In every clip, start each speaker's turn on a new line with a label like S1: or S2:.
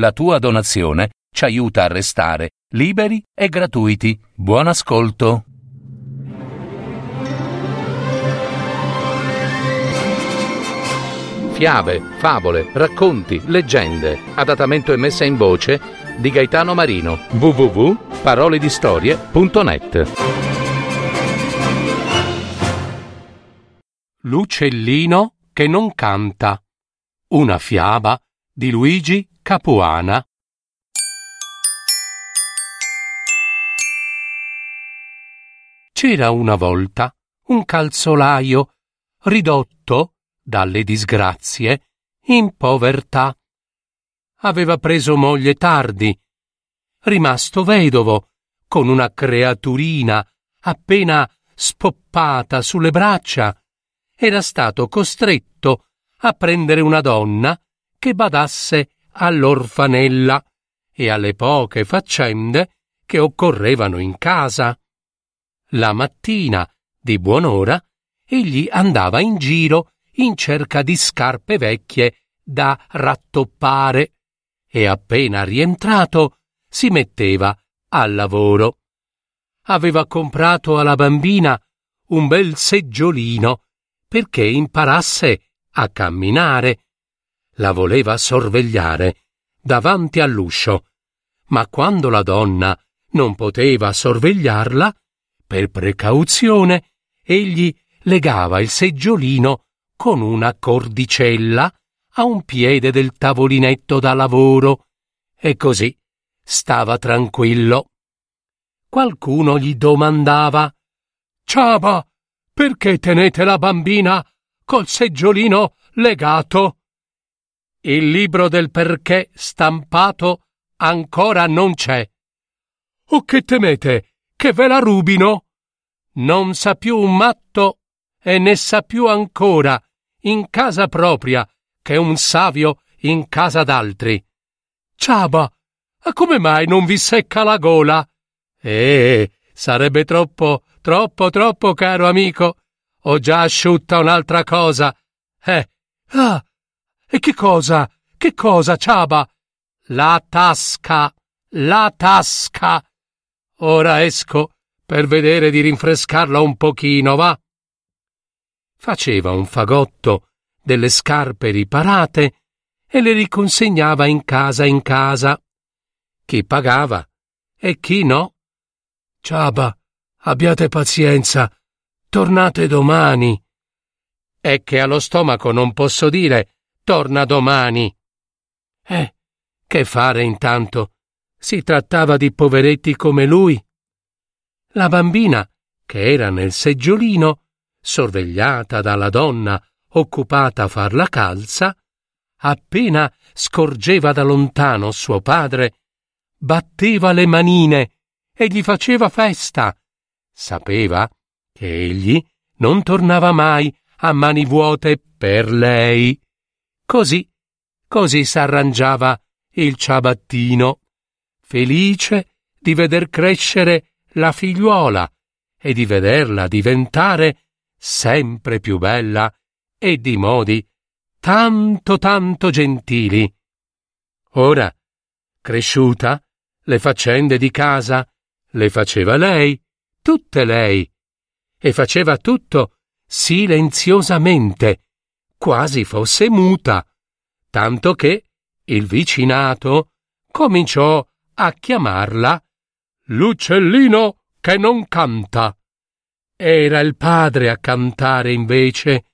S1: La tua donazione ci aiuta a restare liberi e gratuiti. Buon ascolto. Fiabe, favole, racconti, leggende. Adattamento e messa in voce di Gaetano Marino. www.paroledistorie.net
S2: L'uccellino che non canta. Una fiaba di Luigi Capuana. C'era una volta un calzolaio ridotto dalle disgrazie in povertà. Aveva preso moglie tardi, rimasto vedovo, con una creaturina appena spoppata sulle braccia, era stato costretto a prendere una donna che badasse all'orfanella e alle poche faccende che occorrevano in casa. La mattina, di buon'ora, egli andava in giro in cerca di scarpe vecchie da rattoppare e appena rientrato si metteva al lavoro. Aveva comprato alla bambina un bel seggiolino perché imparasse a camminare. La voleva sorvegliare davanti all'uscio, ma quando la donna non poteva sorvegliarla, per precauzione, egli legava il seggiolino con una cordicella a un piede del tavolinetto da lavoro e così stava tranquillo. Qualcuno gli domandava Ciaba, perché tenete la bambina col seggiolino legato? Il libro del perché stampato ancora non c'è. O che temete? Che ve la rubino? Non sa più un matto e ne sa più ancora in casa propria che un savio in casa d'altri. Ciaba, come mai non vi secca la gola? Eh, sarebbe troppo, troppo, troppo caro amico. Ho già asciutta un'altra cosa. Eh, ah, e che cosa? Che cosa, Ciaba? La tasca, la tasca. Ora esco per vedere di rinfrescarla un pochino, va? Faceva un fagotto delle scarpe riparate e le riconsegnava in casa in casa. Chi pagava e chi no. Ciaba, abbiate pazienza, tornate domani. È che allo stomaco non posso dire torna domani. Eh, che fare intanto? Si trattava di poveretti come lui. La bambina, che era nel seggiolino, sorvegliata dalla donna occupata a far la calza, appena scorgeva da lontano suo padre, batteva le manine e gli faceva festa. Sapeva che egli non tornava mai a mani vuote per lei. Così, così s'arrangiava il ciabattino, felice di veder crescere la figliuola e di vederla diventare sempre più bella e di modi tanto tanto gentili. Ora, cresciuta, le faccende di casa le faceva lei, tutte lei, e faceva tutto silenziosamente, quasi fosse muta, tanto che il vicinato cominciò a chiamarla l'uccellino che non canta. Era il padre a cantare invece,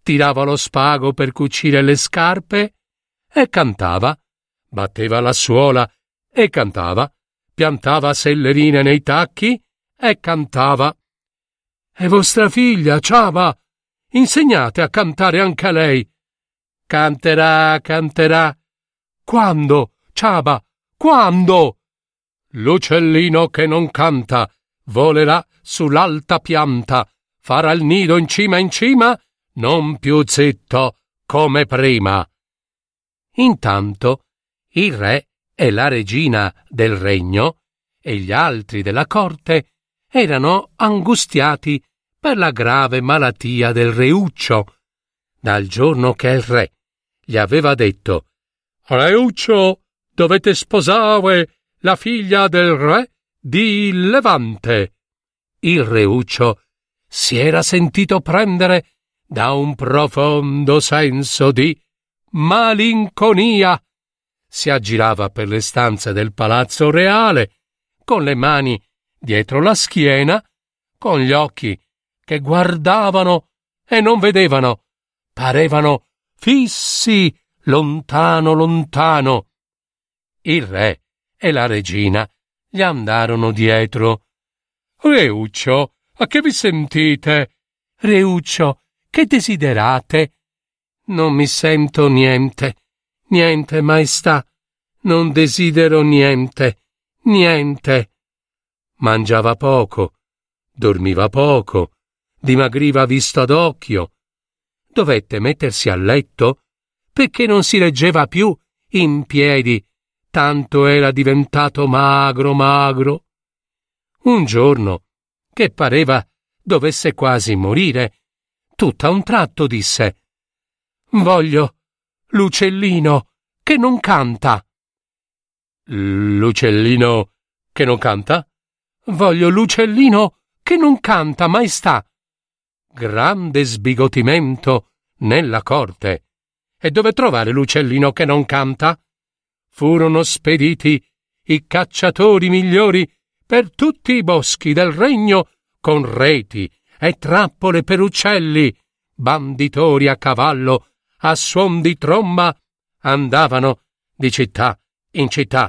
S2: tirava lo spago per cucire le scarpe e cantava, batteva la suola e cantava, piantava sellerine nei tacchi e cantava. E vostra figlia, Ciaba, insegnate a cantare anche a lei. Canterà, canterà. Quando, Ciaba, quando? L'uccellino che non canta volerà sull'alta pianta, farà il nido in cima in cima non più zitto come prima. Intanto il re e la regina del regno e gli altri della corte erano angustiati per la grave malattia del reuccio, dal giorno che il re gli aveva detto Reuccio, dovete sposare la figlia del re di Levante. Il reuccio si era sentito prendere da un profondo senso di malinconia. Si aggirava per le stanze del palazzo reale, con le mani dietro la schiena, con gli occhi che guardavano e non vedevano, parevano fissi lontano lontano. Il re e la regina gli andarono dietro. Reuccio, a che vi sentite? Reuccio, che desiderate? Non mi sento niente, niente, maestà. Non desidero niente, niente. Mangiava poco, dormiva poco, dimagriva a vista d'occhio. Dovette mettersi a letto perché non si reggeva più in piedi, tanto era diventato magro, magro. Un giorno, che pareva dovesse quasi morire, tutto a un tratto disse Voglio l'uccellino che non canta. L'uccellino che non canta? Voglio l'uccellino che non canta, maestà. Grande sbigottimento nella corte. E dove trovare l'uccellino che non canta? Furono spediti i cacciatori migliori per tutti i boschi del regno con reti e trappole per uccelli, banditori a cavallo, a suon di tromba, andavano di città in città.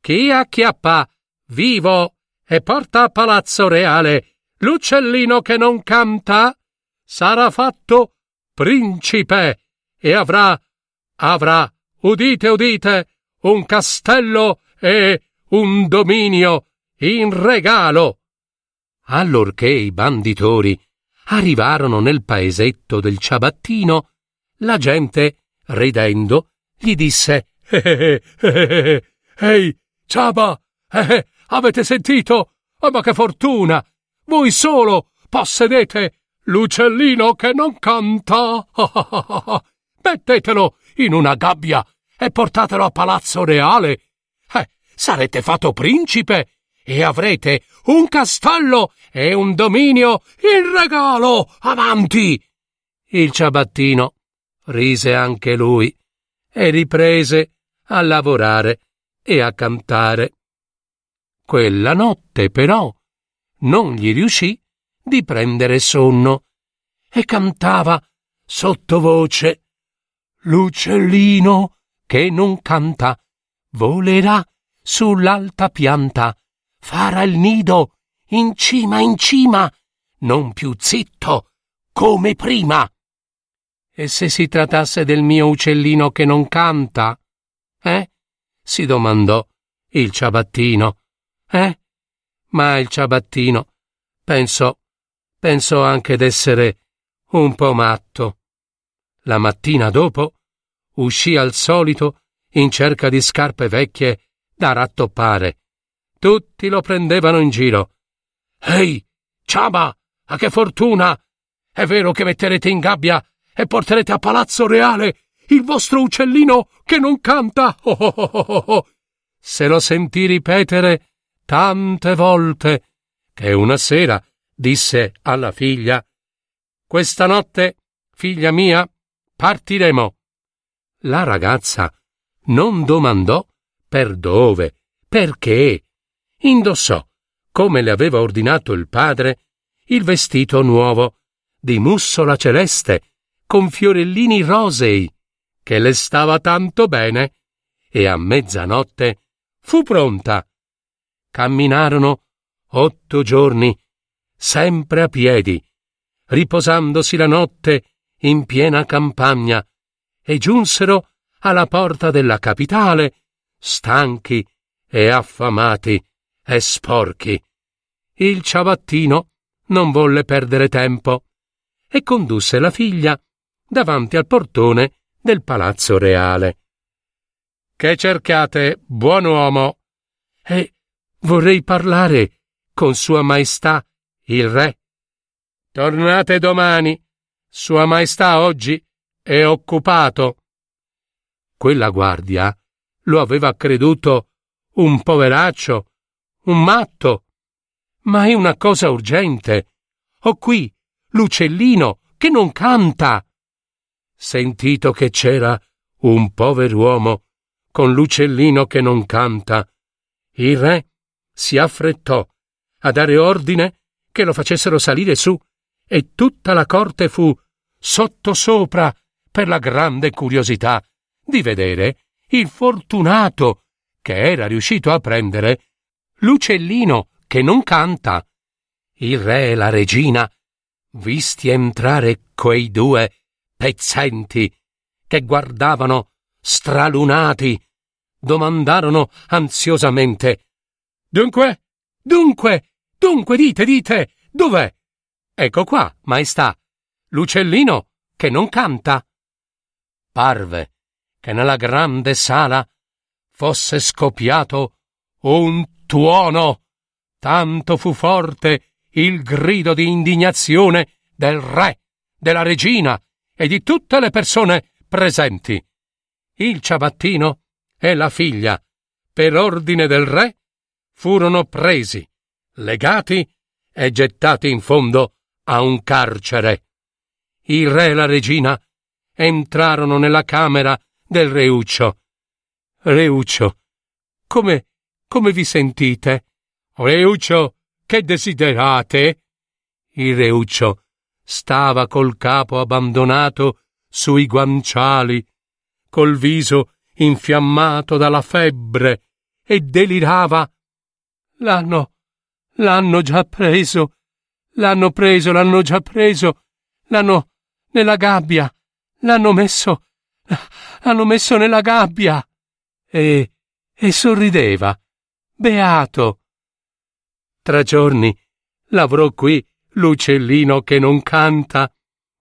S2: Chi acchiappa vivo e porta a palazzo reale l'uccellino che non canta, sarà fatto principe e avrà, avrà, udite, udite, un castello e un dominio in regalo. Allorché i banditori arrivarono nel paesetto del ciabattino, la gente, ridendo, gli disse eh, eh, Ehi, ciaba, eh, avete sentito? Oh, ma che fortuna! Voi solo possedete l'uccellino che non canta. Mettetelo in una gabbia e portatelo a Palazzo Reale. Eh, sarete fatto principe e avrete un castello e un dominio in regalo. Avanti! Il ciabattino rise anche lui e riprese a lavorare e a cantare. Quella notte, però, non gli riuscì di prendere sonno e cantava sottovoce L'uccellino che non canta volerà sull'alta pianta, farà il nido in cima in cima, non più zitto come prima. E se si trattasse del mio uccellino che non canta? Eh? si domandò il ciabattino. Eh? Ma il ciabattino pensò, pensò anche d'essere un po' matto. La mattina dopo uscì al solito in cerca di scarpe vecchie da rattoppare. Tutti lo prendevano in giro. Ehi, Ciaba, a che fortuna! È vero che metterete in gabbia e porterete a Palazzo Reale il vostro uccellino che non canta? Oh, oh, oh, Se lo sentì ripetere tante volte che una sera disse alla figlia Questa notte, figlia mia, partiremo. La ragazza non domandò per dove, perché. Indossò, come le aveva ordinato il padre, il vestito nuovo, di mussola celeste, con fiorellini rosei, che le stava tanto bene, e a mezzanotte fu pronta. Camminarono otto giorni, sempre a piedi, riposandosi la notte in piena campagna, e giunsero alla porta della capitale, stanchi e affamati e sporchi. Il ciabattino non volle perdere tempo e condusse la figlia davanti al portone del palazzo reale. Che cercate, buon uomo? E vorrei parlare con Sua Maestà il Re. Tornate domani. Sua Maestà oggi è occupato. Quella guardia lo aveva creduto un poveraccio, un matto. Ma è una cosa urgente. Ho qui l'uccellino che non canta. Sentito che c'era un pover'uomo con l'uccellino che non canta, il re si affrettò a dare ordine che lo facessero salire su e tutta la corte fu sottosopra per la grande curiosità di vedere il fortunato che era riuscito a prendere l'uccellino che non canta. Il re e la regina, visti entrare quei due pezzenti che guardavano stralunati, domandarono ansiosamente Dunque, dunque, dunque, dite, dite, dov'è? Ecco qua, maestà, l'uccellino che non canta. Parve che nella grande sala fosse scoppiato un tuono. Tanto fu forte il grido di indignazione del re, della regina e di tutte le persone presenti. Il ciabattino e la figlia, per ordine del re, furono presi, legati e gettati in fondo a un carcere. Il re e la regina entrarono nella camera del Reuccio. Reuccio, come, come vi sentite? Reuccio, che desiderate? Il Reuccio stava col capo abbandonato sui guanciali, col viso infiammato dalla febbre, e delirava. L'hanno, l'hanno già preso, l'hanno preso, l'hanno già preso, l'hanno nella gabbia, l'hanno messo, l'hanno messo nella gabbia. E, e sorrideva, beato. Tra giorni l'avrò qui l'uccellino che non canta.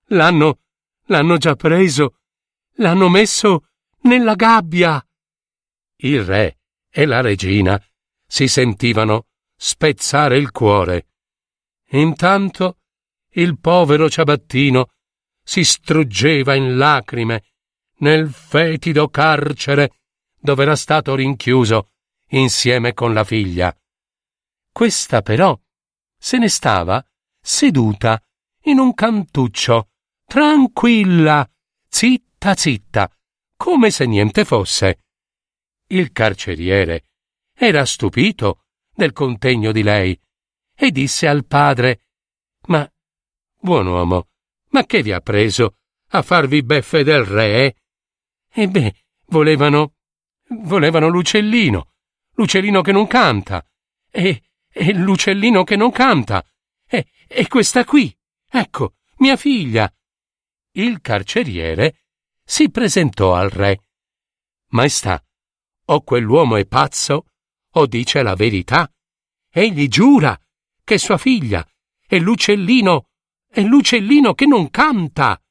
S2: L'hanno, l'hanno già preso, l'hanno messo nella gabbia. Il re e la regina si sentivano spezzare il cuore. Intanto il povero ciabattino si struggeva in lacrime nel fetido carcere dove era stato rinchiuso insieme con la figlia. Questa però se ne stava seduta in un cantuccio, tranquilla, zitta zitta, come se niente fosse. Il carceriere era stupito del contegno di lei e disse al padre Ma, buon uomo, ma che vi ha preso a farvi beffe del re? E beh, volevano. volevano l'uccellino, l'uccellino che non canta, e, e l'uccellino che non canta, e, e questa qui, ecco, mia figlia. Il carceriere si presentò al re. Maestà, o quell'uomo è pazzo, o dice la verità. Egli giura che sua figlia è l'uccellino, è l'uccellino che non canta.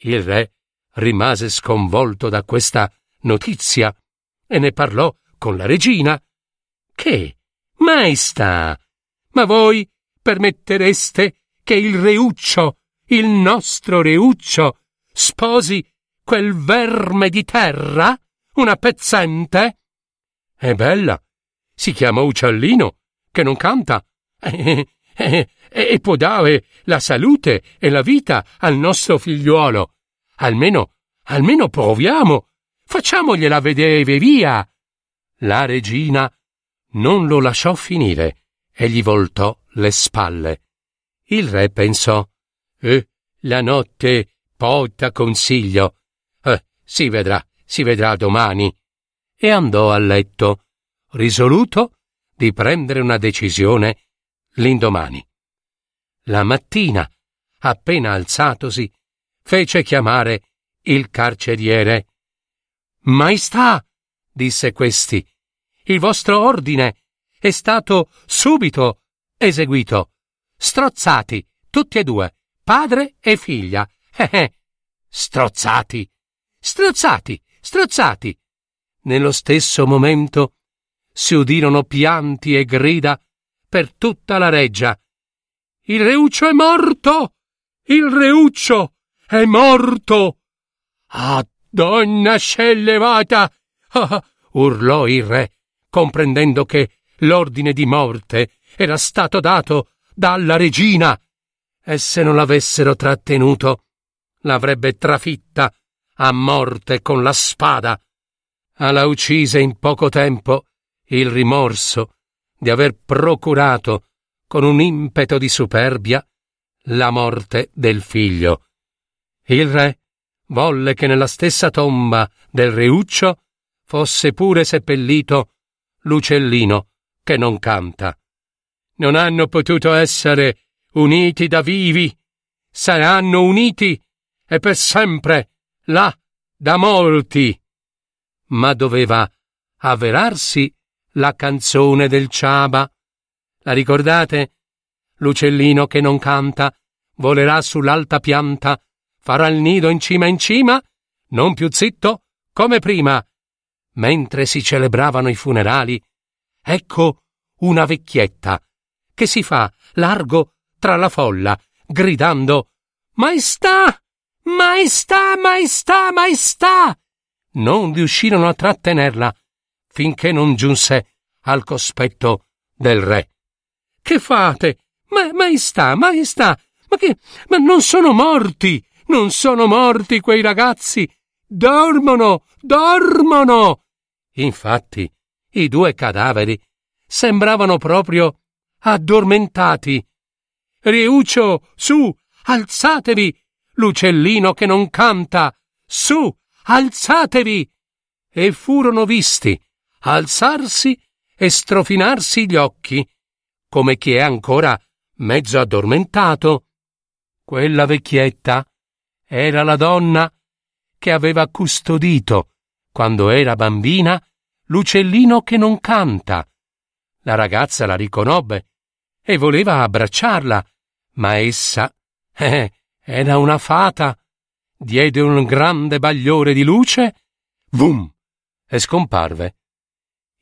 S2: Il re rimase sconvolto da questa notizia e ne parlò con la regina. Che? Maestà! Ma voi permettereste che il reuccio, il nostro reuccio, sposi quel verme di terra? Una pezzente? È bella. Si chiama uccellino, che non canta. E, e, e può dare la salute e la vita al nostro figliuolo. Almeno, almeno proviamo. Facciamogliela vedere via. La regina non lo lasciò finire e gli voltò le spalle. Il re pensò, eh, la notte porta consiglio. Eh, si vedrà, si vedrà domani. E andò a letto, risoluto di prendere una decisione l'indomani. La mattina, appena alzatosi, fece chiamare il carceriere. Maestà, disse questi, il vostro ordine è stato subito eseguito. Strozzati, tutti e due, padre e figlia. Eh eh. Strozzati, strozzati, strozzati. Nello stesso momento si udirono pianti e grida per tutta la reggia. Il reuccio è morto! Il reuccio è morto! Ah, donna scellevata! Ah, urlò il re, comprendendo che l'ordine di morte era stato dato dalla regina e se non l'avessero trattenuto l'avrebbe trafitta a morte con la spada. Alla uccise in poco tempo il rimorso di aver procurato con un impeto di superbia la morte del figlio. Il re volle che nella stessa tomba del reuccio fosse pure seppellito l'uccellino che non canta. Non hanno potuto essere uniti da vivi, saranno uniti e per sempre là da molti. Ma doveva avverarsi la canzone del Ciaba. La ricordate? L'uccellino che non canta volerà sull'alta pianta, farà il nido in cima in cima, non più zitto come prima. Mentre si celebravano i funerali, ecco una vecchietta che si fa largo tra la folla, gridando Maestà! Maestà! Maestà! Maestà! Non riuscirono a trattenerla finché non giunse al cospetto del re. Che fate? Ma, maestà, maestà, ma che. Ma non sono morti! Non sono morti quei ragazzi! Dormono! Dormono! Infatti, i due cadaveri sembravano proprio addormentati. Riuccio, su, alzatevi! L'uccellino che non canta! Su, alzatevi! E furono visti alzarsi e strofinarsi gli occhi, come chi è ancora mezzo addormentato. Quella vecchietta era la donna che aveva custodito, quando era bambina, l'uccellino che non canta. La ragazza la riconobbe e voleva abbracciarla, ma essa, eh, era una fata, diede un grande bagliore di luce, vum, e scomparve.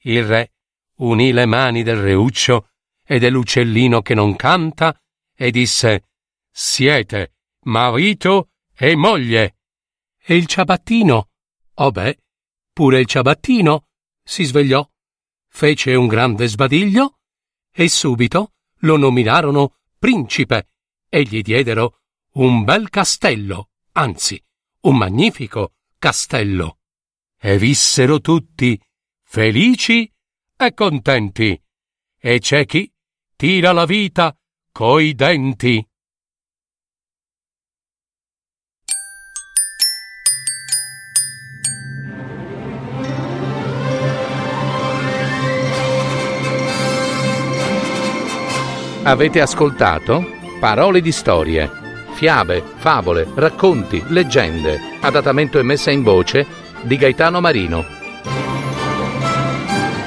S2: Il re unì le mani del reuccio e dell'uccellino che non canta e disse Siete marito e moglie. E il ciabattino? Oh beh, pure il ciabattino si svegliò, fece un grande sbadiglio e subito lo nominarono principe e gli diedero un bel castello, anzi, un magnifico castello. E vissero tutti felici e contenti, e c'è chi tira la vita coi denti.
S1: Avete ascoltato Parole di storie, fiabe, favole, racconti, leggende, adattamento e messa in voce di Gaetano Marino